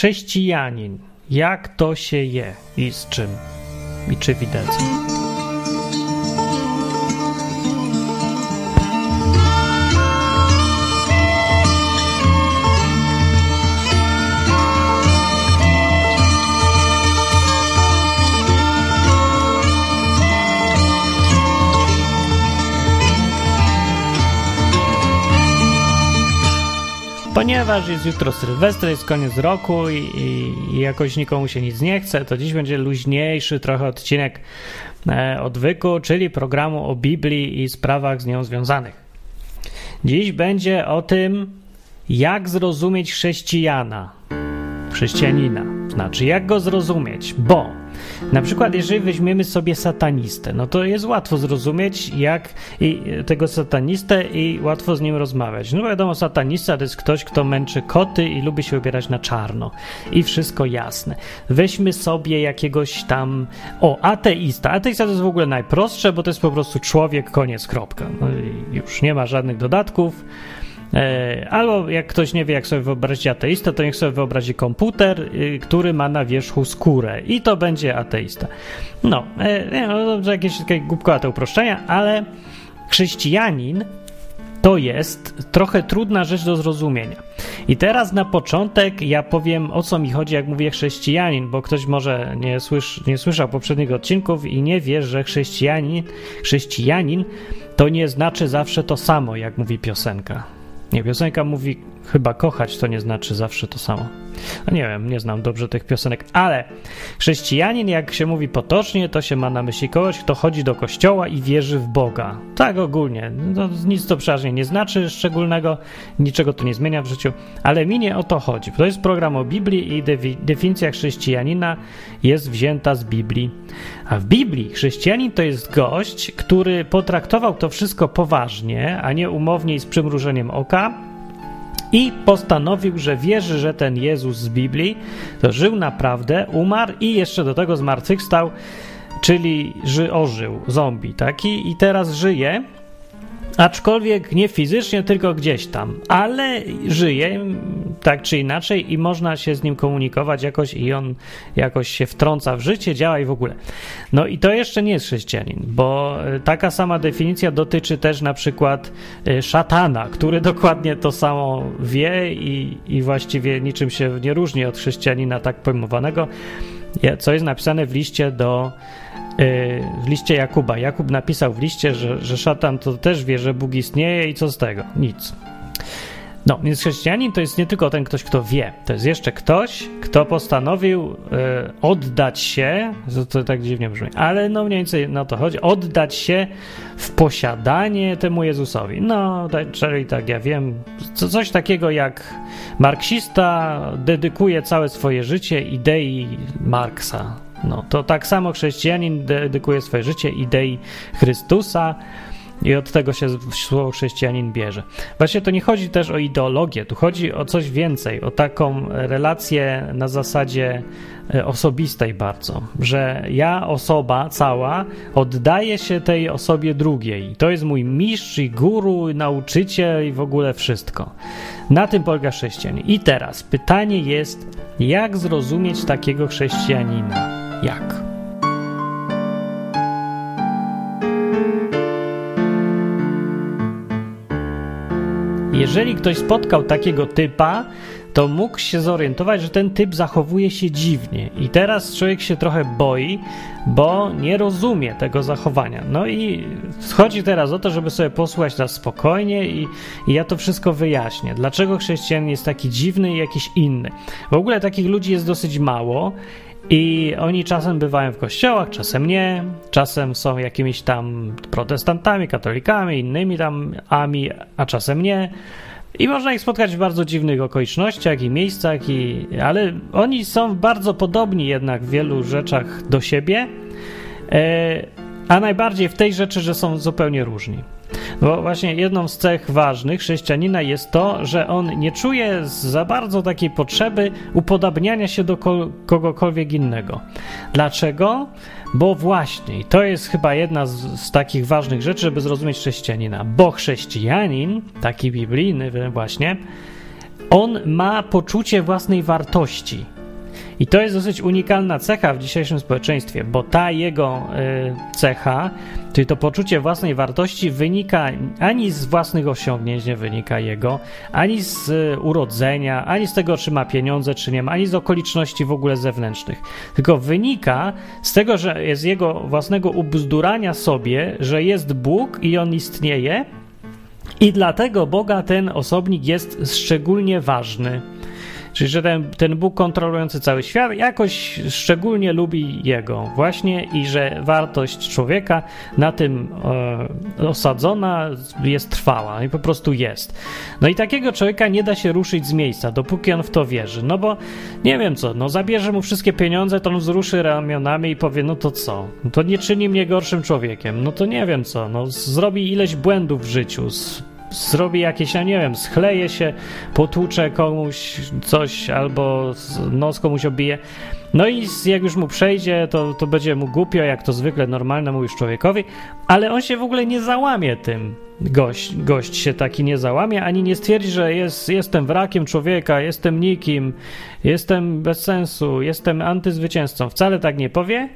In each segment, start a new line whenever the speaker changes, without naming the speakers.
chrześcijanin, jak to się je i z czym? I czy widać? Ponieważ jest jutro Sylwester, jest koniec roku i, i, i, jakoś nikomu się nic nie chce, to dziś będzie luźniejszy trochę odcinek e, odwyku, czyli programu o Biblii i sprawach z nią związanych. Dziś będzie o tym, jak zrozumieć chrześcijana, chrześcijanina. Znaczy, jak go zrozumieć, bo na przykład, jeżeli weźmiemy sobie satanistę, no to jest łatwo zrozumieć, jak i tego satanistę i łatwo z nim rozmawiać. No wiadomo, satanista to jest ktoś, kto męczy koty i lubi się ubierać na czarno. I wszystko jasne. Weźmy sobie jakiegoś tam. O, ateista. Ateista to jest w ogóle najprostsze, bo to jest po prostu człowiek, koniec, kropka. No już nie ma żadnych dodatków. E, albo jak ktoś nie wie, jak sobie wyobrazić ateista, to niech sobie wyobrazi komputer, y, który ma na wierzchu skórę i to będzie ateista. No, e, no to jakieś takie głupkowate uproszczenia, ale chrześcijanin to jest trochę trudna rzecz do zrozumienia. I teraz na początek ja powiem o co mi chodzi, jak mówię chrześcijanin, bo ktoś może nie, słysz, nie słyszał poprzednich odcinków i nie wie, że chrześcijanin, chrześcijanin to nie znaczy zawsze to samo, jak mówi piosenka. Nie, piosenka mówi chyba kochać, to nie znaczy zawsze to samo. No nie wiem, nie znam dobrze tych piosenek, ale chrześcijanin, jak się mówi potocznie, to się ma na myśli kogoś, kto chodzi do kościoła i wierzy w Boga. Tak ogólnie. No, nic to przeważnie nie znaczy szczególnego, niczego to nie zmienia w życiu, ale mi nie o to chodzi. To jest program o Biblii i definicja chrześcijanina jest wzięta z Biblii. A w Biblii chrześcijanin to jest gość, który potraktował to wszystko poważnie, a nie umownie i z przymrużeniem oka i postanowił, że wierzy, że ten Jezus z Biblii to żył naprawdę, umarł i jeszcze do tego zmartwychwstał, czyli że ożył, zombie taki i teraz żyje Aczkolwiek nie fizycznie, tylko gdzieś tam, ale żyje tak czy inaczej i można się z nim komunikować jakoś i on jakoś się wtrąca w życie, działa i w ogóle. No i to jeszcze nie jest chrześcijanin, bo e, taka sama definicja dotyczy też na przykład e, szatana, który dokładnie to samo wie i, i właściwie niczym się nie różni od chrześcijanina tak pojmowanego, co jest napisane w liście do Y, w liście Jakuba. Jakub napisał w liście, że, że szatan to też wie, że Bóg istnieje i co z tego? Nic. No, więc chrześcijanin to jest nie tylko ten ktoś, kto wie, to jest jeszcze ktoś, kto postanowił y, oddać się, to, to tak dziwnie brzmi, ale no mniej więcej na to chodzi, oddać się w posiadanie temu Jezusowi. No, tak, czyli tak, ja wiem, co, coś takiego jak marksista dedykuje całe swoje życie idei Marksa, no, to tak samo chrześcijanin dedykuje swoje życie idei Chrystusa i od tego się słowo chrześcijanin bierze. Właśnie to nie chodzi też o ideologię, tu chodzi o coś więcej, o taką relację na zasadzie e, osobistej bardzo, że ja, osoba cała, oddaję się tej osobie drugiej. To jest mój mistrz i guru, nauczyciel i w ogóle wszystko. Na tym polega chrześcijanin. I teraz pytanie jest, jak zrozumieć takiego chrześcijanina? jak. Jeżeli ktoś spotkał takiego typa, to mógł się zorientować, że ten typ zachowuje się dziwnie. I teraz człowiek się trochę boi, bo nie rozumie tego zachowania. No i chodzi teraz o to, żeby sobie posłuchać nas spokojnie i, i ja to wszystko wyjaśnię. Dlaczego chrześcijanin jest taki dziwny i jakiś inny? W ogóle takich ludzi jest dosyć mało i oni czasem bywają w kościołach, czasem nie, czasem są jakimiś tam protestantami, katolikami, innymi tam ami, a czasem nie. I można ich spotkać w bardzo dziwnych okolicznościach i miejscach, i, ale oni są bardzo podobni jednak w wielu rzeczach do siebie, e, a najbardziej w tej rzeczy, że są zupełnie różni. Bo właśnie jedną z cech ważnych chrześcijanina jest to, że on nie czuje za bardzo takiej potrzeby upodabniania się do kogokolwiek innego. Dlaczego? Bo właśnie, to jest chyba jedna z, z, takich ważnych rzeczy, żeby zrozumieć chrześcijanina. Bo chrześcijanin, taki biblijny właśnie, on ma poczucie własnej wartości. I to jest dosyć unikalna cecha w dzisiejszym społeczeństwie, bo ta jego y, cecha, czyli to poczucie własnej wartości, wynika ani z własnych osiągnięć, nie wynika jego, ani z y, urodzenia, ani z tego, czy ma pieniądze, czy nie ma, ani z okoliczności w ogóle zewnętrznych. Tylko wynika z tego, że jest jego własnego ubzdurania sobie, że jest Bóg i on istnieje. I dlatego Boga ten osobnik jest szczególnie ważny. Czyli, że ten, ten Bóg kontrolujący cały świat jakoś szczególnie lubi jego właśnie i że wartość człowieka na tym e, osadzona jest trwała i po prostu jest. No i takiego człowieka nie da się ruszyć z miejsca, dopóki on w to wierzy. No bo nie wiem co, no zabierze mu wszystkie pieniądze, to on wzruszy ramionami i powie, no to co? No to nie czyni mnie gorszym człowiekiem. No to nie wiem co, no zrobi ileś błędów w życiu, zrobi jakieś, ja nie wiem, schleje się, potłucze komuś coś albo nos komuś obije. No i jak już mu przejdzie, to, to będzie mu głupio, jak to zwykle normalnemu już człowiekowi, ale on się w ogóle nie załamie tym. Gość, gość się taki nie załamie, ani nie stwierdzi, że jest, jestem wrakiem człowieka, jestem nikim, jestem bez sensu, jestem antyzwycięzcą. Wcale tak nie powie,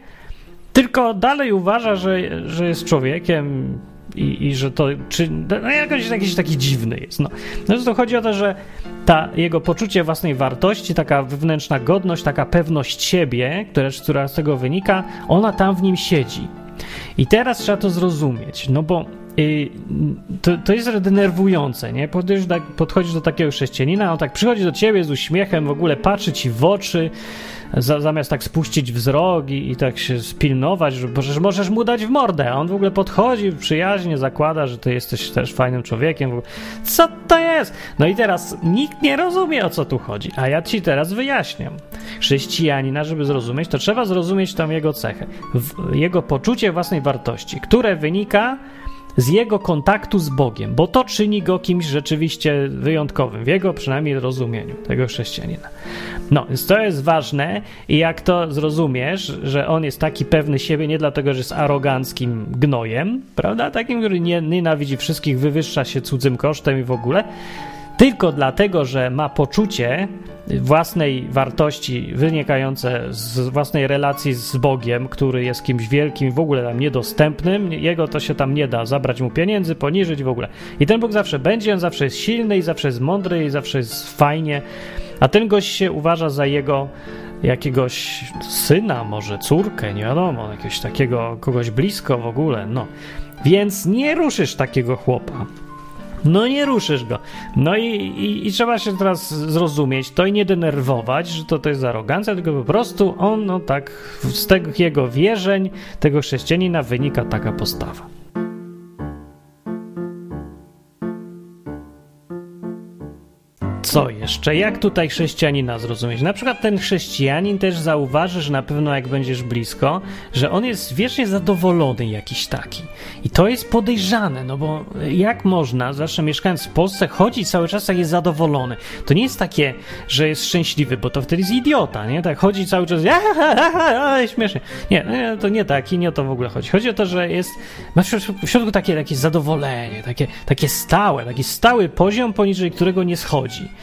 tylko dalej uważa, że, że jest człowiekiem, i, i że to czy, no jakoś jakiś taki dziwny jest. No. no to chodzi o to, że ta jego poczucie własnej wartości, taka wewnętrzna godność, taka pewność siebie, która, która z tego wynika, ona tam w nim siedzi. I teraz trzeba to zrozumieć, no bo y, to, to jest denerwujące, nie? Podchodzisz do, podchodzisz do takiego chrześcijanina, on tak przychodzi do ciebie z uśmiechem, w ogóle patrzy ci w oczy, za, zamiast tak spuścić wzrok i, i, tak się spilnować, że możesz, możesz mu dać w mordę, a on w ogóle podchodzi przyjaźnie, zakłada, że ty jesteś też fajnym człowiekiem. Co to jest? No i teraz nikt nie rozumie, o co tu chodzi, a ja ci teraz wyjaśniam. Chrześcijanina, żeby zrozumieć, to trzeba zrozumieć tą jego cechę, jego poczucie własnej wartości, które wynika z jego kontaktu z Bogiem, bo to czyni go kimś rzeczywiście wyjątkowym, w jego przynajmniej rozumieniu, tego chrześcijanina. No, więc to jest ważne i jak to zrozumiesz, że on jest taki pewny siebie nie dlatego, że jest aroganckim gnojem, prawda, takim, który nie, nienawidzi wszystkich, wywyższa się cudzym kosztem i w ogóle, tylko dlatego, że ma poczucie własnej wartości wynikające z własnej relacji z Bogiem, który jest kimś wielkim, w ogóle tam niedostępnym, jego to się tam nie da, zabrać mu pieniędzy, poniżyć w ogóle. I ten Bóg zawsze będzie, on zawsze jest silny i zawsze jest mądry i zawsze jest fajnie, a ten gość się uważa za jego jakiegoś syna, może córkę, nie wiadomo, jakiegoś takiego, kogoś blisko w ogóle, no. Więc nie ruszysz takiego chłopa. No nie ruszysz go. No i, i, i, trzeba się teraz zrozumieć, to i nie denerwować, że to, to jest arogancja, tylko po prostu on, no tak, z tego jego wierzeń, tego chrześcijanina wynika taka postawa. Co jeszcze? Jak tutaj chrześcijanina zrozumieć? Na przykład ten chrześcijanin też zauważy, że na pewno jak będziesz blisko, że on jest wiecznie zadowolony jakiś taki. I to jest podejrzane, no bo jak można, zawsze mieszkając w Polsce, chodzić cały czas jak jest zadowolony? To nie jest takie, że jest szczęśliwy, bo to wtedy jest idiota, nie? Tak chodzi cały czas, śmiesznie. Nie, to nie tak i nie o to w ogóle chodzi. Chodzi o to, że jest, ma w środku, w środku takie, takie zadowolenie, takie, takie stałe, taki stały poziom, poniżej którego nie schodzi.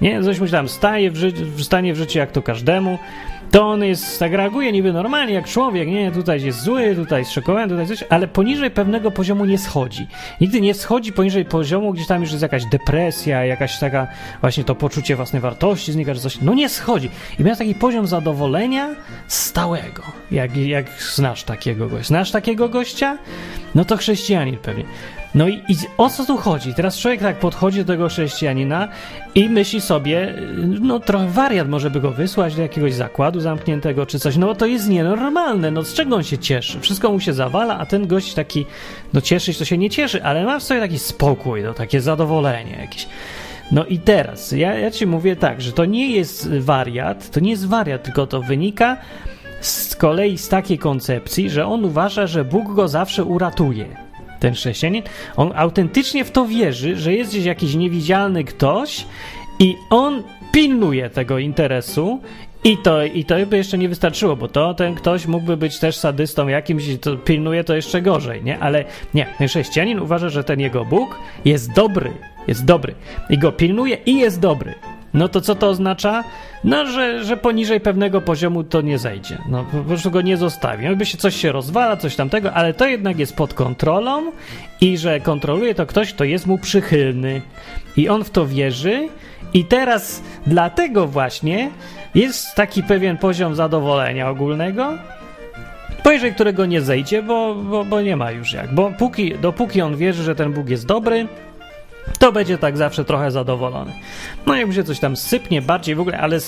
Nie, coś myślałem, staje w, życiu, stanie w życiu jak to każdemu, to on jest, tak reaguje niby normalnie jak człowiek, nie, tutaj jest zły, tutaj jest szokowany, tutaj coś, ale poniżej pewnego poziomu nie schodzi. Nigdy nie schodzi poniżej poziomu, gdzieś tam już jest jakaś depresja, jakaś taka właśnie to poczucie własnej wartości znika, że coś, no nie schodzi. I miał taki poziom zadowolenia stałego, jak, jak znasz takiego gościa. Znasz takiego gościa? No to chrześcijanin pewnie. No i, i, o co tu chodzi? Teraz człowiek tak podchodzi do tego chrześcijanina i myśli sobie, no trochę wariat może by go wysłać do jakiegoś zakładu zamkniętego czy coś, no bo to jest nienormalne, no z czego on się cieszy? Wszystko mu się zawala, a ten gość taki, no cieszyć to się nie cieszy, ale ma w sobie taki spokój, no takie zadowolenie jakieś. No i teraz, ja, ja ci mówię tak, że to nie jest wariat, to nie jest wariat, tylko to wynika z kolei z takiej koncepcji, że on uważa, że Bóg go zawsze uratuje ten chrześcijanin, on autentycznie w to wierzy, że jest gdzieś jakiś niewidzialny ktoś i on pilnuje tego interesu i to, I to by jeszcze nie wystarczyło, bo to ten ktoś mógłby być też sadystą jakimś, to pilnuje to jeszcze gorzej, nie? Ale nie, chrześcijanin uważa, że ten jego Bóg jest dobry jest dobry. I go pilnuje i jest dobry. No to co to oznacza? No, że, że poniżej pewnego poziomu to nie zejdzie. No, po prostu go nie zostawi. Jakby się coś się rozwala, coś tamtego, ale to jednak jest pod kontrolą i że kontroluje to ktoś, kto jest mu przychylny. I on w to wierzy i teraz dlatego właśnie jest taki pewien poziom zadowolenia ogólnego, poniżej którego nie zejdzie, bo, bo, bo nie ma już jak. Bo póki, dopóki on wierzy, że ten Bóg jest dobry, to będzie tak zawsze trochę zadowolony. No jak się coś tam sypnie bardziej w ogóle, ale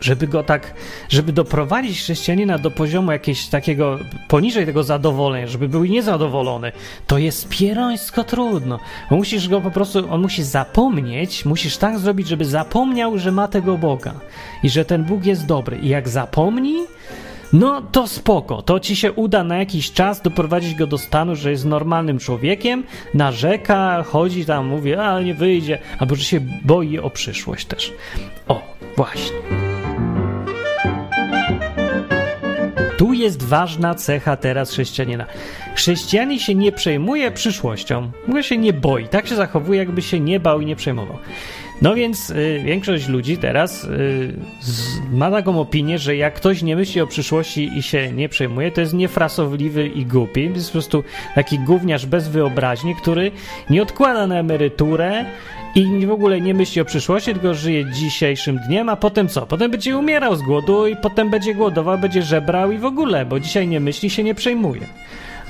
żeby go tak, żeby doprowadzić chrześcijanina do poziomu jakiegoś takiego poniżej tego zadowolenia, żeby był niezadowolony, to jest pierońsko trudno. Musisz go po prostu, on musi zapomnieć, musisz tak zrobić, żeby zapomniał, że ma tego Boga i że ten Bóg jest dobry. I jak zapomni, no to spoko, to ci się uda na jakiś czas doprowadzić go do stanu, że jest normalnym człowiekiem, narzeka, chodzi tam, mówi, a nie wyjdzie, albo że się boi o przyszłość też. O, właśnie. Tu jest ważna cecha teraz chrześcijanina. Chrześcijanin się nie przejmuje przyszłością, ogóle się nie boi, tak się zachowuje, jakby się nie bał i nie przejmował. No więc y, większość ludzi teraz y, z, ma taką opinię, że jak ktoś nie myśli o przyszłości i się nie przejmuje, to jest niefrasowliwy i głupi. Jest po prostu taki gówniarz bez wyobraźni, który nie odkłada na emeryturę i w ogóle nie myśli o przyszłości, tylko żyje dzisiejszym dniem, a potem co? Potem będzie umierał z głodu i potem będzie głodował, będzie żebrał i w ogóle, bo dzisiaj nie myśli, się nie przejmuje.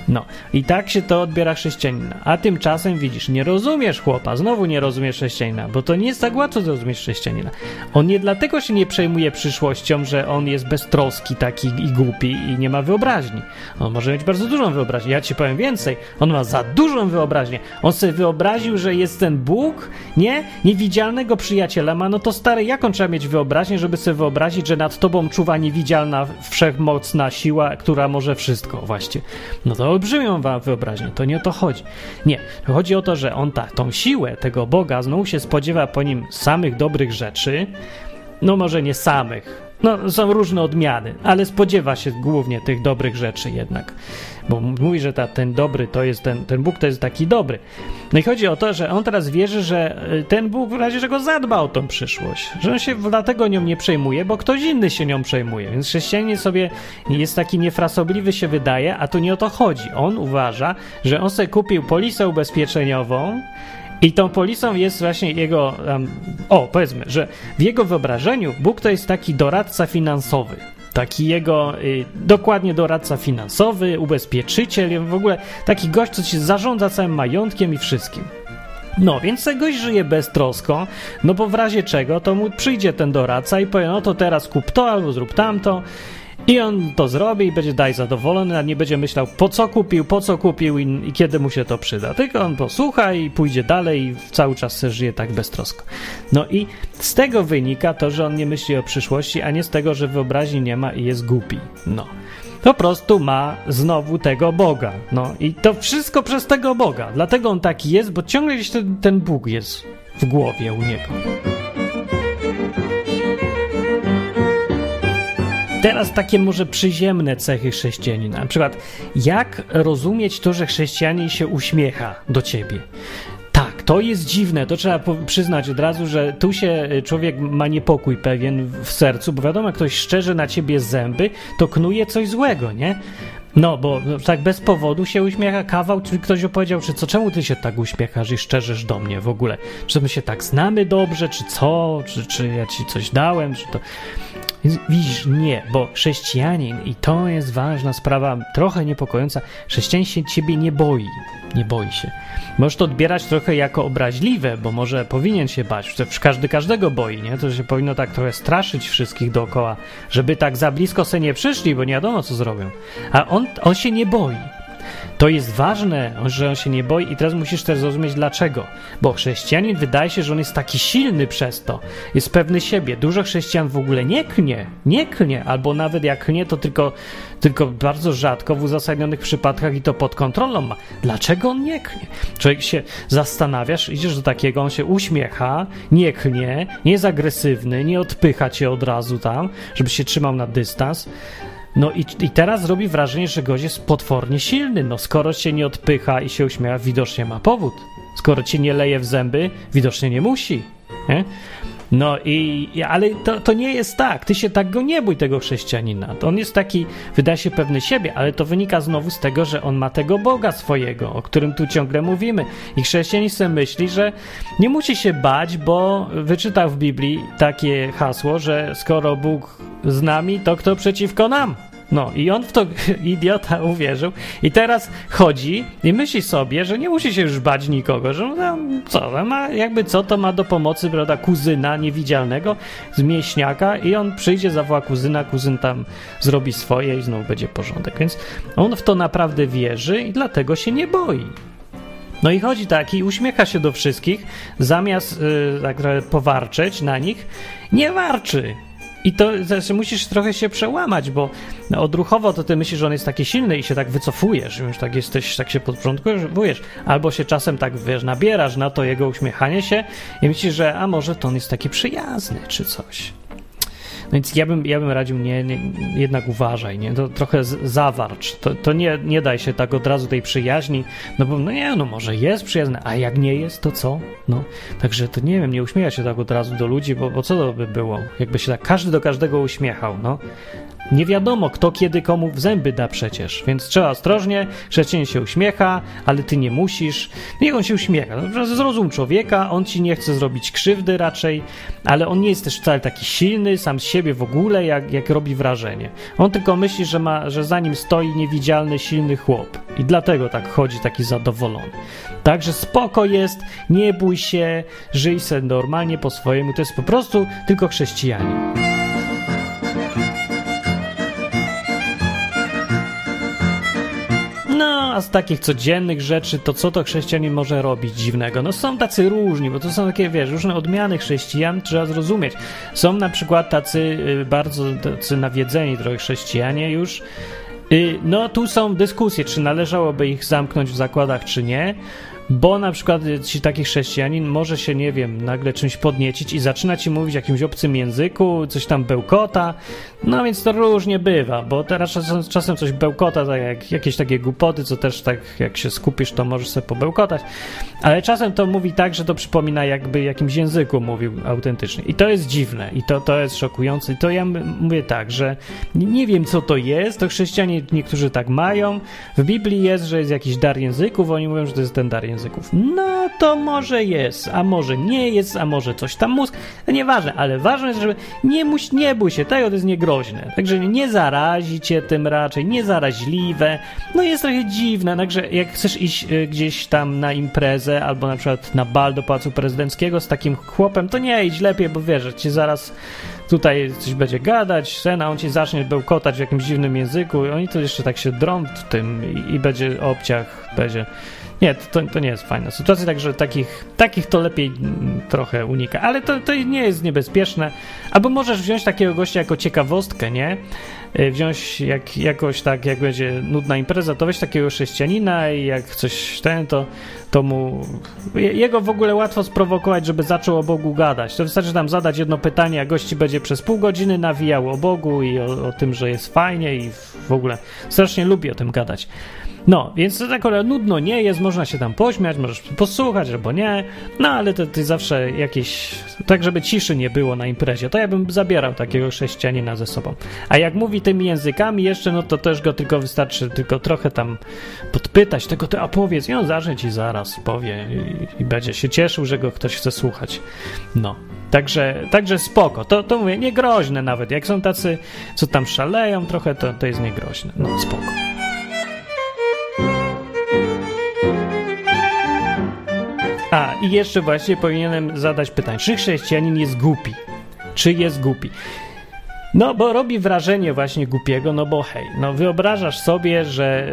No i tak się to odbiera chrześcijanina. A tymczasem widzisz, nie rozumiesz chłopa, znowu nie rozumiesz chrześcijanina, bo to nie jest tak łatwo zrozumieć chrześcijanina. On nie dlatego się nie przejmuje przyszłością, że on jest beztroski taki i głupi i nie ma wyobraźni. On może mieć bardzo dużą wyobraźnię. Ja ci powiem więcej, on ma za dużą wyobraźnię. On sobie wyobraził, że jest ten Bóg, nie? Niewidzialnego przyjaciela ma, no to stary, jaką trzeba mieć wyobraźnię, żeby sobie wyobrazić, że nad tobą czuwa niewidzialna, wszechmocna siła, która może wszystko właśnie. No to olbrzymią wyobraźnię. To nie o to chodzi. Nie. Chodzi o to, że on ta, tą siłę tego Boga znowu się spodziewa po nim samych dobrych rzeczy. No może nie samych. No, są różne odmiany, ale spodziewa się głównie tych dobrych rzeczy jednak bo mówi, że ta, ten dobry to jest ten, ten Bóg to jest taki dobry. No i chodzi o to, że on teraz wierzy, że y, ten Bóg w razie czego zadba o tą przyszłość, że on się dlatego nią nie przejmuje, bo ktoś inny się nią przejmuje. Więc chrześcijanin sobie jest taki niefrasobliwy się wydaje, a tu nie o to chodzi. On uważa, że on sobie kupił polisę ubezpieczeniową, i tą polisą jest właśnie jego. Um, o, powiedzmy, że w jego wyobrażeniu Bóg to jest taki doradca finansowy taki jego y, dokładnie doradca finansowy, ubezpieczyciel, w ogóle taki gość, co się zarządza całym majątkiem i wszystkim. No, więc ten gość żyje beztrosko, no bo w razie czego to mu przyjdzie ten doradca i powie, no to teraz kup to albo zrób tamto i on to zrobi i będzie daj zadowolony, a nie będzie myślał po co kupił, po co kupił i, i kiedy mu się to przyda. Tylko on posłucha i pójdzie dalej i cały czas żyje tak beztrosko. No i z tego wynika to, że on nie myśli o przyszłości, a nie z tego, że wyobraźni nie ma i jest głupi. No. Po prostu ma znowu tego Boga. No i to wszystko przez tego Boga. Dlatego on taki jest, bo ciągle gdzieś ten, ten Bóg jest w głowie u niego. Teraz takie może przyziemne cechy chrześcijanina. Na przykład, jak rozumieć to, że chrześcijanin się uśmiecha do ciebie? Tak, to jest dziwne, to trzeba przyznać od razu, że tu się człowiek ma niepokój pewien w sercu, bo wiadomo, jak ktoś szczerze na ciebie zęby, to knuje coś złego, nie? No, bo tak bez powodu się uśmiecha kawał, czy ktoś opowiedział, czy co, czemu ty się tak uśmiechasz i szczerzysz do mnie w ogóle? Czy my się tak znamy dobrze, czy co? Czy, czy ja ci coś dałem, czy to... Widzisz, nie, bo chrześcijanin, i to jest ważna sprawa, trochę niepokojąca, chrześcijanin się ciebie nie boi, nie boi się. Możesz to odbierać trochę jako obraźliwe, bo może powinien się bać, przecież każdy każdego boi, nie? To się powinno tak trochę straszyć wszystkich dookoła, żeby tak za blisko se nie przyszli, bo nie wiadomo co zrobią. A on, on się nie boi. To jest ważne, że on się nie boi i teraz musisz też zrozumieć dlaczego. Bo chrześcijanin wydaje się, że on jest taki silny przez to, jest pewny siebie. Dużo chrześcijan w ogóle nie knie, nie knie, albo nawet jak knie, to tylko, tylko bardzo rzadko w uzasadnionych przypadkach i to pod kontrolą ma. Dlaczego on nie knie? Człowiek się zastanawiasz, idziesz do takiego, on się uśmiecha, nie knie, nie jest agresywny, nie odpycha cię od razu tam, żeby się trzymał na dystans. No i, i teraz robi wrażenie, że gość jest potwornie silny. No skoro się nie odpycha i się uśmiecha, widocznie ma powód. Skoro ci nie leje w zęby, widocznie nie musi. Nie? No i, ale to, to nie jest tak. Ty się tak go nie bój, tego chrześcijanina. On jest taki, wydaje się pewny siebie, ale to wynika znowu z tego, że on ma tego Boga swojego, o którym tu ciągle mówimy. I chrześcijanin sobie myśli, że nie musi się bać, bo wyczytał w Biblii takie hasło, że skoro Bóg z nami, to kto przeciwko nam? No i on w to idiota uwierzył i teraz chodzi i myśli sobie, że nie musi się już bać nikogo, że no, co, ma, jakby co to ma do pomocy, prawda, kuzyna niewidzialnego z mieśniaka i on przyjdzie, zawoła kuzyna, kuzyn tam zrobi swoje i znowu będzie porządek. Więc on w to naprawdę wierzy i dlatego się nie boi. No i chodzi taki, uśmiecha się do wszystkich, zamiast yy, tak powarczeć na nich, nie warczy. I to znaczy, musisz trochę się przełamać, bo odruchowo to ty myślisz, że on jest taki silny i się tak wycofujesz, już tak jesteś, tak się podporządkujesz, albo się czasem tak, wiesz, nabierasz na to jego uśmiechanie się i myślisz, że a może to on jest taki przyjazny, czy coś. No więc ja bym, ja bym radził, nie, nie jednak uważaj, nie? To trochę zawarcz. To, to nie, nie daj się tak od razu tej przyjaźni, no bo no nie, no może jest przyjazny, a jak nie jest, to co? No, także to nie wiem, nie uśmiecha się tak od razu do ludzi, bo, bo co to by było? Jakby się tak każdy do każdego uśmiechał, no. Nie wiadomo, kto kiedy komu w zęby da przecież, więc trzeba ostrożnie. Chrześcijanin się uśmiecha, ale ty nie musisz. Niech on się uśmiecha. No, zrozum człowieka, on ci nie chce zrobić krzywdy raczej, ale on nie jest też wcale taki silny, sam z siebie w ogóle, jak, jak robi wrażenie. On tylko myśli, że, ma, że za nim stoi niewidzialny, silny chłop. I dlatego tak chodzi taki zadowolony. Także spoko jest, nie bój się, żyj se normalnie po swojemu. To jest po prostu tylko chrześcijanin. Z takich codziennych rzeczy, to co to chrześcijanin może robić dziwnego? No są tacy różni, bo to są takie, wiesz, różne odmiany chrześcijan, trzeba zrozumieć. Są na przykład tacy y, bardzo tacy nawiedzeni trochę chrześcijanie już, y, no tu są dyskusje, czy należałoby ich zamknąć w zakładach, czy nie. Bo na przykład ci taki chrześcijanin może się, nie wiem, nagle czymś podniecić i zaczyna ci mówić w jakimś obcym języku, coś tam bełkota. No więc to różnie bywa, bo teraz czasem, czasem coś bełkota, tak jak jakieś takie głupoty, co też tak jak się skupisz, to możesz sobie pobełkotać. Ale czasem to mówi tak, że to przypomina jakby jakimś języku mówił autentycznie. I to jest dziwne i to, to jest szokujące. I to ja mówię tak, że nie wiem co to jest, to chrześcijanie niektórzy tak mają. W Biblii jest, że jest jakiś dar języków, oni mówią, że to jest ten dar języków języków. No to może jest, a może nie jest, a może coś tam mózg. To nieważne, ale ważne jest, żeby nie, muś, nie bój się tego, to jest niegroźne. Także nie zarazi cię tym raczej, niezaraźliwe. No jest trochę dziwne, także jak chcesz iść y, gdzieś tam na imprezę albo na przykład na bal do Pałacu Prezydenckiego z takim chłopem, to nie idź lepiej, bo wiesz, że ci zaraz tutaj coś będzie gadać, sena, on ci zacznie bełkotać w jakimś dziwnym języku i oni to jeszcze tak się drą w tym i, i będzie obciach, będzie nie, to, to nie jest fajna sytuacja, także takich, takich to lepiej trochę unika, ale to, to nie jest niebezpieczne. Albo możesz wziąć takiego gościa jako ciekawostkę, nie? Y, wziąć jak, jakoś tak, jak będzie nudna impreza, to weź takiego chrześcijanina i jak coś ten, to, to mu... Jego w ogóle łatwo sprowokować, żeby zaczął o Bogu gadać. To wystarczy tam zadać jedno pytanie, a gości będzie przez pół godziny nawijał o Bogu i o, o tym, że jest fajnie i w ogóle strasznie lubi o tym gadać. No, więc to tak nudno nie jest, można się tam pośmiać, możesz posłuchać albo nie, no ale to, to zawsze jakieś, tak żeby ciszy nie było na imprezie, to ja bym zabierał takiego chrześcijanina ze sobą. A jak mówi tymi językami jeszcze, no to też go tylko wystarczy tylko trochę tam podpytać, tego ty a powiedz i on zacznie ci zaraz powie i, i będzie się cieszył, że go ktoś chce słuchać. No. Także, także spoko. To, to mówię, niegroźne nawet. Jak są tacy, co tam szaleją trochę, to, to jest niegroźne. No, spoko. A, i jeszcze właśnie powinienem zadać pytanie, czy chrześcijanin jest głupi? Czy jest głupi? No, bo robi wrażenie właśnie głupiego, no bo hej, no wyobrażasz sobie, że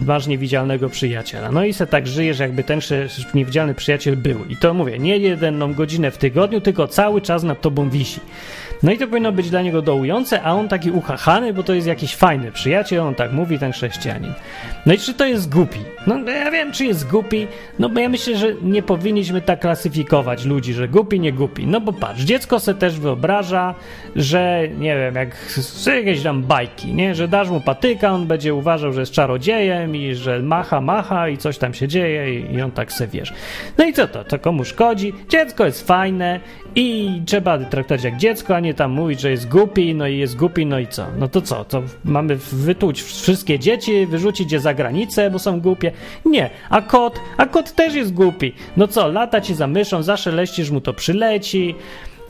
y, masz niewidzialnego przyjaciela, no i se tak żyjesz, jakby ten niewidzialny przyjaciel był. I to mówię, nie jedną godzinę w tygodniu, tylko cały czas nad tobą wisi. No i to powinno być dla niego dołujące, a on taki uchachany, bo to jest jakiś fajny przyjaciel, on tak mówi, ten chrześcijanin. No i czy to jest głupi? No ja wiem, czy jest głupi, no bo ja myślę, że nie powinniśmy tak klasyfikować ludzi, że głupi, nie głupi. No bo patrz, dziecko se też wyobraża, że nie wiem, jak jakieś tam bajki, nie? Że dasz mu patyka, on będzie uważał, że jest czarodziejem i że macha, macha i coś tam się dzieje i, i on tak se wiesz. No i co to? To komu szkodzi? Dziecko jest fajne i trzeba traktować jak dziecko, a nie tam mówić, że jest głupi, no i jest głupi, no i co? No to co? To mamy wytuć wszystkie dzieci, wyrzucić je za granicę, bo są głupie? Nie. A kot? A kot też jest głupi. No co? Lata ci za myszą, zaszeleścisz mu to przyleci,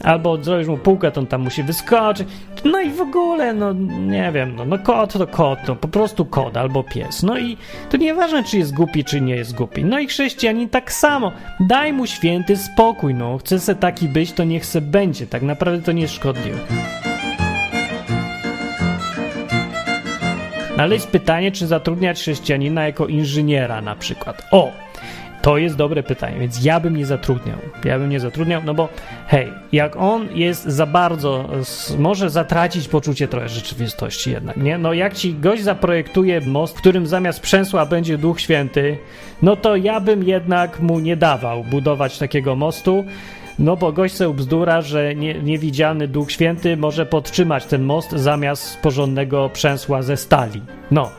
albo zrobisz mu półkę, to on tam musi wyskoczyć. No i w ogóle, no nie wiem, no, no kot to kot, no po prostu kot albo pies. No i to nieważne, czy jest głupi, czy nie jest głupi. No i chrześcijanin tak samo. Daj mu święty spokój, no. Chce se taki być, to niech se będzie. Tak naprawdę to nie jest szkodliwe. Ale jest pytanie, czy zatrudniać chrześcijanina jako inżyniera na przykład. O, to jest dobre pytanie, więc ja bym nie zatrudniał. Ja bym nie zatrudniał, no bo hej, jak on jest za bardzo, może zatracić poczucie trochę rzeczywistości jednak, nie? No jak ci gość zaprojektuje most, w którym zamiast przęsła będzie Duch Święty, no to ja bym jednak mu nie dawał budować takiego mostu, no bo gość se bzdura, że nie, niewidzialny Duch Święty może podtrzymać ten most zamiast porządnego przęsła ze stali. No,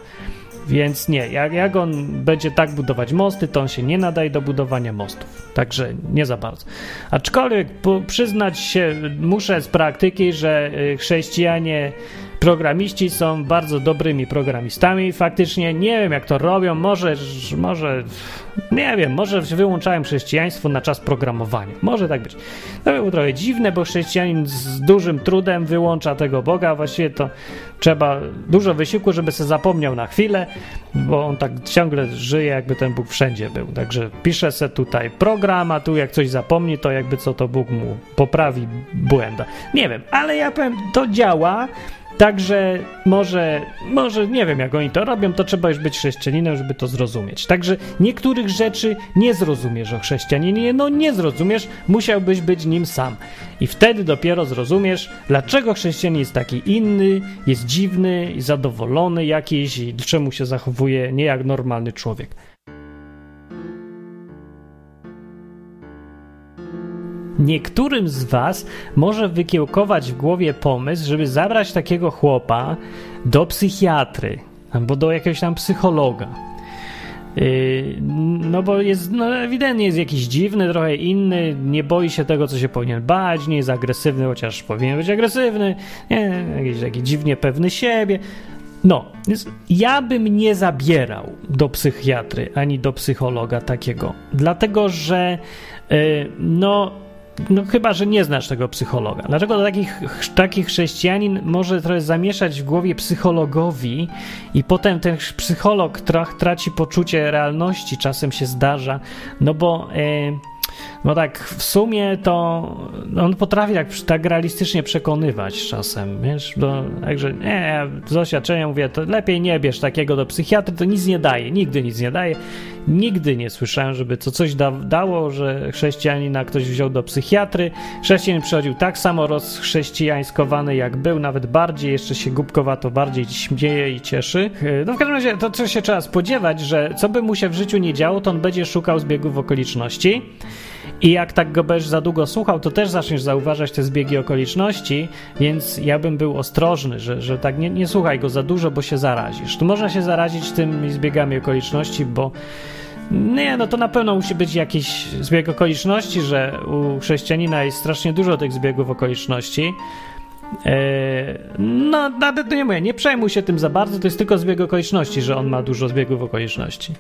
więc nie, jak, jak on będzie tak budować mosty, to on się nie nadaje do budowania mostów. Także nie za bardzo. Aczkolwiek przyznać się muszę z praktyki, że y, chrześcijanie programiści są bardzo dobrymi programistami. Faktycznie nie wiem, jak to robią. Może, może nie wiem, może wyłączają chrześcijaństwo na czas programowania. Może tak być. To było trochę dziwne, bo chrześcijanin z dużym trudem wyłącza tego Boga. Właściwie to trzeba dużo wysiłku, żeby się zapomniał na chwilę, bo on tak ciągle żyje, jakby ten Bóg wszędzie był. Także pisze se tutaj program, a tu jak coś zapomni, to jakby co to Bóg mu poprawi błęda. Nie wiem, ale ja powiem, to działa. Także może, może nie wiem, jak oni to robią, to trzeba już być chrześcijaninem, żeby to zrozumieć. Także niektórych rzeczy nie zrozumiesz o chrześcijaninie, no nie zrozumiesz, musiałbyś być nim sam. I wtedy dopiero zrozumiesz, dlaczego chrześcijanin jest taki inny, jest dziwny i zadowolony jakiś i czemu się zachowuje nie jak normalny człowiek. Niektórym z Was może wykiełkować w głowie pomysł, żeby zabrać takiego chłopa do psychiatry albo do jakiegoś tam psychologa. Yy, no bo jest, no ewidentnie jest jakiś dziwny, trochę inny, nie boi się tego, co się powinien bać, nie jest agresywny, chociaż powinien być agresywny, nie, jakiś taki dziwnie pewny siebie. No, ja bym nie zabierał do psychiatry ani do psychologa takiego, dlatego że yy, no no chyba, że nie znasz tego psychologa. Dlaczego takich, taki chrześcijanin może trochę zamieszać w głowie psychologowi i potem ten psycholog tra traci poczucie realności, czasem się zdarza, no bo... E, no tak, w sumie to on potrafi tak, tak realistycznie przekonywać czasem, wiesz, do, także nie, z doświadczenia mówię, to lepiej nie bierz takiego do psychiatry, to nic nie daje, nigdy nic nie daje. Nigdy nie słyszałem, żeby to coś da, dało, że chrześcijanina ktoś wziął do psychiatry. Chrześcijanin przychodził tak samo rozchrześcijańskowany jak był, nawet bardziej, jeszcze się głupkowato bardziej śmieje i cieszy. No w każdym razie to, co się trzeba spodziewać, że co by mu się w życiu nie działo, to on będzie szukał zbiegów okoliczności. I jak tak go będziesz za długo słuchał, to też zaczniesz zauważać te zbiegi okoliczności, więc ja bym był ostrożny, że, że tak nie, nie słuchaj go za dużo, bo się zarazisz. Tu można się zarazić tymi zbiegami okoliczności, bo nie, no to na pewno musi być jakiś zbieg okoliczności, że u chrześcijanina jest strasznie dużo tych zbiegów okoliczności. E, no, nawet nie mówię, nie przejmuj się tym za bardzo, to jest tylko zbieg okoliczności, że on ma dużo zbiegów okoliczności.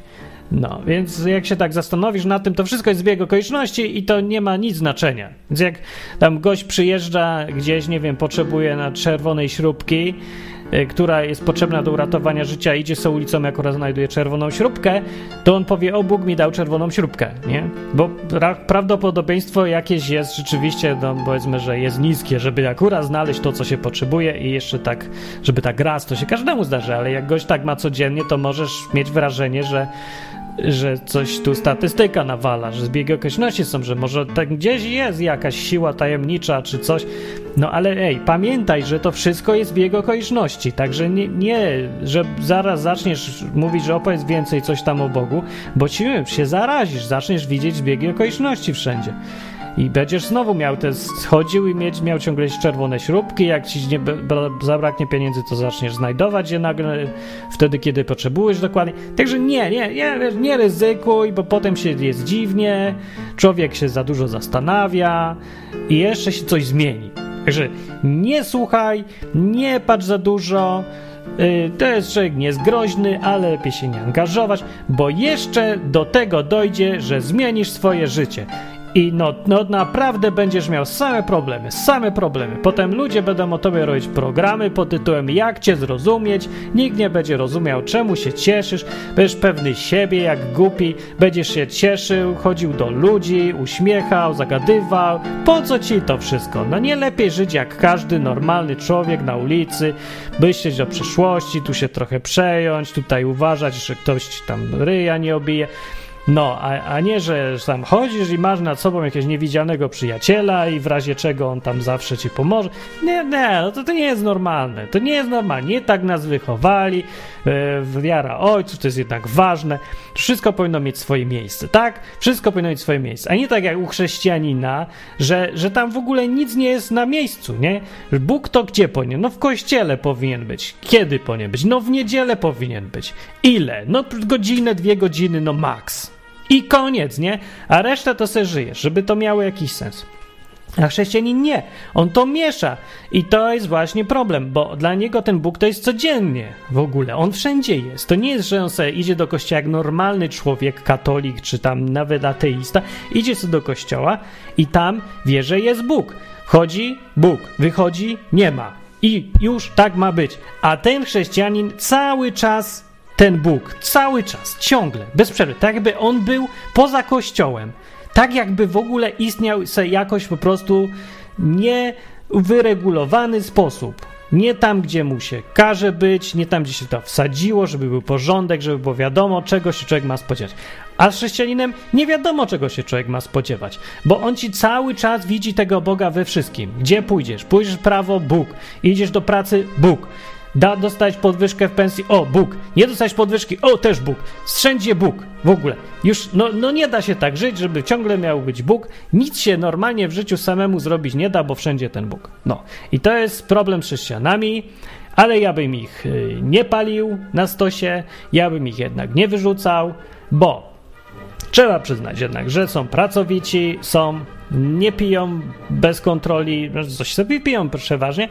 No, więc jak się tak zastanowisz nad tym, to wszystko jest zbieg okoliczności i to nie ma nic znaczenia. Więc jak tam gość przyjeżdża gdzieś, nie wiem, potrzebuje na czerwonej śrubki, która jest potrzebna do uratowania życia, idzie sobie ulicą, jak akurat znajduje czerwoną śrubkę, to on powie, o Bóg mi dał czerwoną śrubkę, nie? Bo pra prawdopodobieństwo jakieś jest rzeczywiście, no powiedzmy, że jest niskie, żeby akurat znaleźć to, co się potrzebuje i jeszcze tak, żeby tak raz, to się każdemu zdarzy, ale jak gość tak ma codziennie, to możesz mieć wrażenie, że że coś tu statystyka nawala, że zbiegi okoliczności są, że może tak gdzieś jest jakaś siła tajemnicza czy coś. No ale ej, pamiętaj, że to wszystko jest zbieg okoliczności, także nie, nie że zaraz zaczniesz mówić, że opowiedz więcej coś tam o Bogu, bo ci się zarazisz, zaczniesz widzieć zbiegi okoliczności wszędzie. I będziesz znowu miał te, schodził i mieć, miał ciągle czerwone śrubki, jak ci nie zabraknie pieniędzy, to zaczniesz znajdować je nagle wtedy, kiedy potrzebujesz dokładnie. Także nie, nie, nie, nie ryzykuj, bo potem się jest dziwnie, człowiek się za dużo zastanawia i jeszcze się coś zmieni. Także nie słuchaj, nie patrz za dużo, y, to jest człowiek niezgroźny, ale lepiej się nie angażować, bo jeszcze do tego dojdzie, że zmienisz swoje życie. I no, no naprawdę będziesz miał same problemy, same problemy. Potem ludzie będą o tobie robić programy pod tytułem Jak cię zrozumieć. Nikt nie będzie rozumiał, czemu się cieszysz. Będziesz pewny siebie, jak głupi. Będziesz się cieszył, chodził do ludzi, uśmiechał, zagadywał. Po co ci to wszystko? No nie lepiej żyć jak każdy normalny człowiek na ulicy, myśleć o przyszłości, tu się trochę przejąć, tutaj uważać, że ktoś tam ryja nie obije. No, a, a nie, że tam chodzisz i masz nad sobą jakiegoś niewidzialnego przyjaciela i w razie czego on tam zawsze ci pomoże. Nie, nie, no to, to nie jest normalne. To nie jest normalne. Nie tak nas wychowali. Yy, wiara ojców to jest jednak ważne. Wszystko powinno mieć swoje miejsce, tak? Wszystko powinno mieć swoje miejsce. A nie tak jak u chrześcijanina, że, że tam w ogóle nic nie jest na miejscu, nie? Bóg to gdzie powinien? No w kościele powinien być. Kiedy powinien być? No w niedzielę powinien być. Ile? No godzinę, dwie godziny, no maks. I koniec, nie? A reszta to se żyjesz, żeby to miało jakiś sens. A chrześcijanin nie. On to miesza. I to jest właśnie problem, bo dla niego ten Bóg to jest codziennie w ogóle. On wszędzie jest. To nie jest, że on sobie idzie do kościoła jak normalny człowiek, katolik, czy tam nawet ateista. Idzie sobie do kościoła i tam wie, że jest Bóg. Wchodzi Bóg, wychodzi nie ma. I już tak ma być. A ten chrześcijanin cały czas ten Bóg cały czas, ciągle, bez przerwy, tak jakby on był poza kościołem, tak jakby w ogóle istniał sobie jakoś po prostu niewyregulowany sposób. Nie tam, gdzie mu się każe być, nie tam, gdzie się to wsadziło, żeby był porządek, żeby było wiadomo, czego się człowiek ma spodziewać. A z chrześcijaninem nie wiadomo, czego się człowiek ma spodziewać, bo on ci cały czas widzi tego Boga we wszystkim. Gdzie pójdziesz? Pójdziesz prawo, Bóg. Idziesz do pracy, Bóg. Da dostać podwyżkę w pensji, o Bóg. Nie dostać podwyżki, o też Bóg. Wszędzie Bóg. W ogóle. Już, no, no nie da się tak żyć, żeby ciągle miał być Bóg. Nic się normalnie w życiu samemu zrobić nie da, bo wszędzie ten Bóg. No. I to jest problem z chrześcijanami, ale ja bym ich y, nie palił na stosie, ja bym ich jednak nie wyrzucał, bo trzeba przyznać jednak, że są pracowici, są, nie piją bez kontroli, coś sobie piją przeważnie,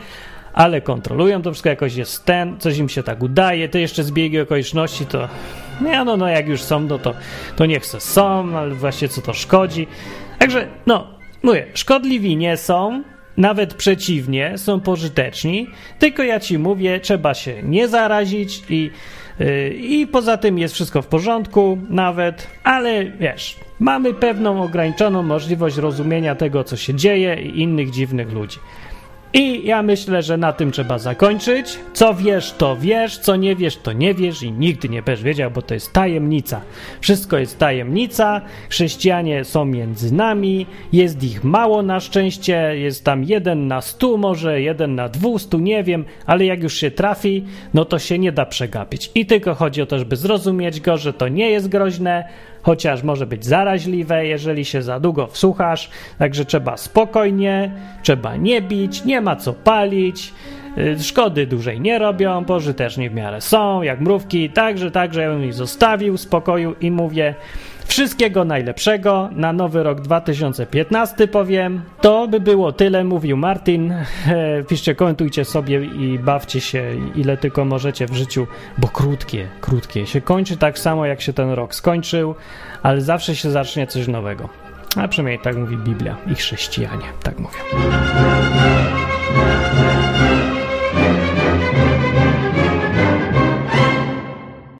ale kontrolują to wszystko, jakoś jest ten, coś im się tak udaje, te jeszcze zbiegi okoliczności to nie, no, no jak już są, no to, to niech se są, ale właśnie co to szkodzi. Także, no, mówię, szkodliwi nie są, nawet przeciwnie, są pożyteczni, tylko ja ci mówię, trzeba się nie zarazić i, yy, i poza tym jest wszystko w porządku nawet, ale wiesz, mamy pewną ograniczoną możliwość rozumienia tego, co się dzieje i innych dziwnych ludzi. I ja myślę, że na tym trzeba zakończyć. Co wiesz, to wiesz, co nie wiesz, to nie wiesz i nigdy nie będziesz wiedział, bo to jest tajemnica. Wszystko jest tajemnica, chrześcijanie są między nami, jest ich mało na szczęście, jest tam jeden na stu może, jeden na dwustu, nie wiem, ale jak już się trafi, no to się nie da przegapić. I tylko chodzi o to, żeby zrozumieć go, że to nie jest groźne, chociaż może być zaraźliwe, jeżeli się za długo wsłuchasz, także trzeba spokojnie, trzeba nie bić, nie ma co palić, y, szkody dłużej nie robią, pożyteczni w miarę są, jak mrówki, także, także ja bym ich zostawił w spokoju i mówię, Wszystkiego najlepszego na nowy rok 2015 powiem. To by było tyle, mówił Martin. E, piszcie, komentujcie sobie i bawcie się ile tylko możecie w życiu, bo krótkie, krótkie. Się kończy tak samo jak się ten rok skończył, ale zawsze się zacznie coś nowego. A przynajmniej tak mówi Biblia i chrześcijanie, tak mówią.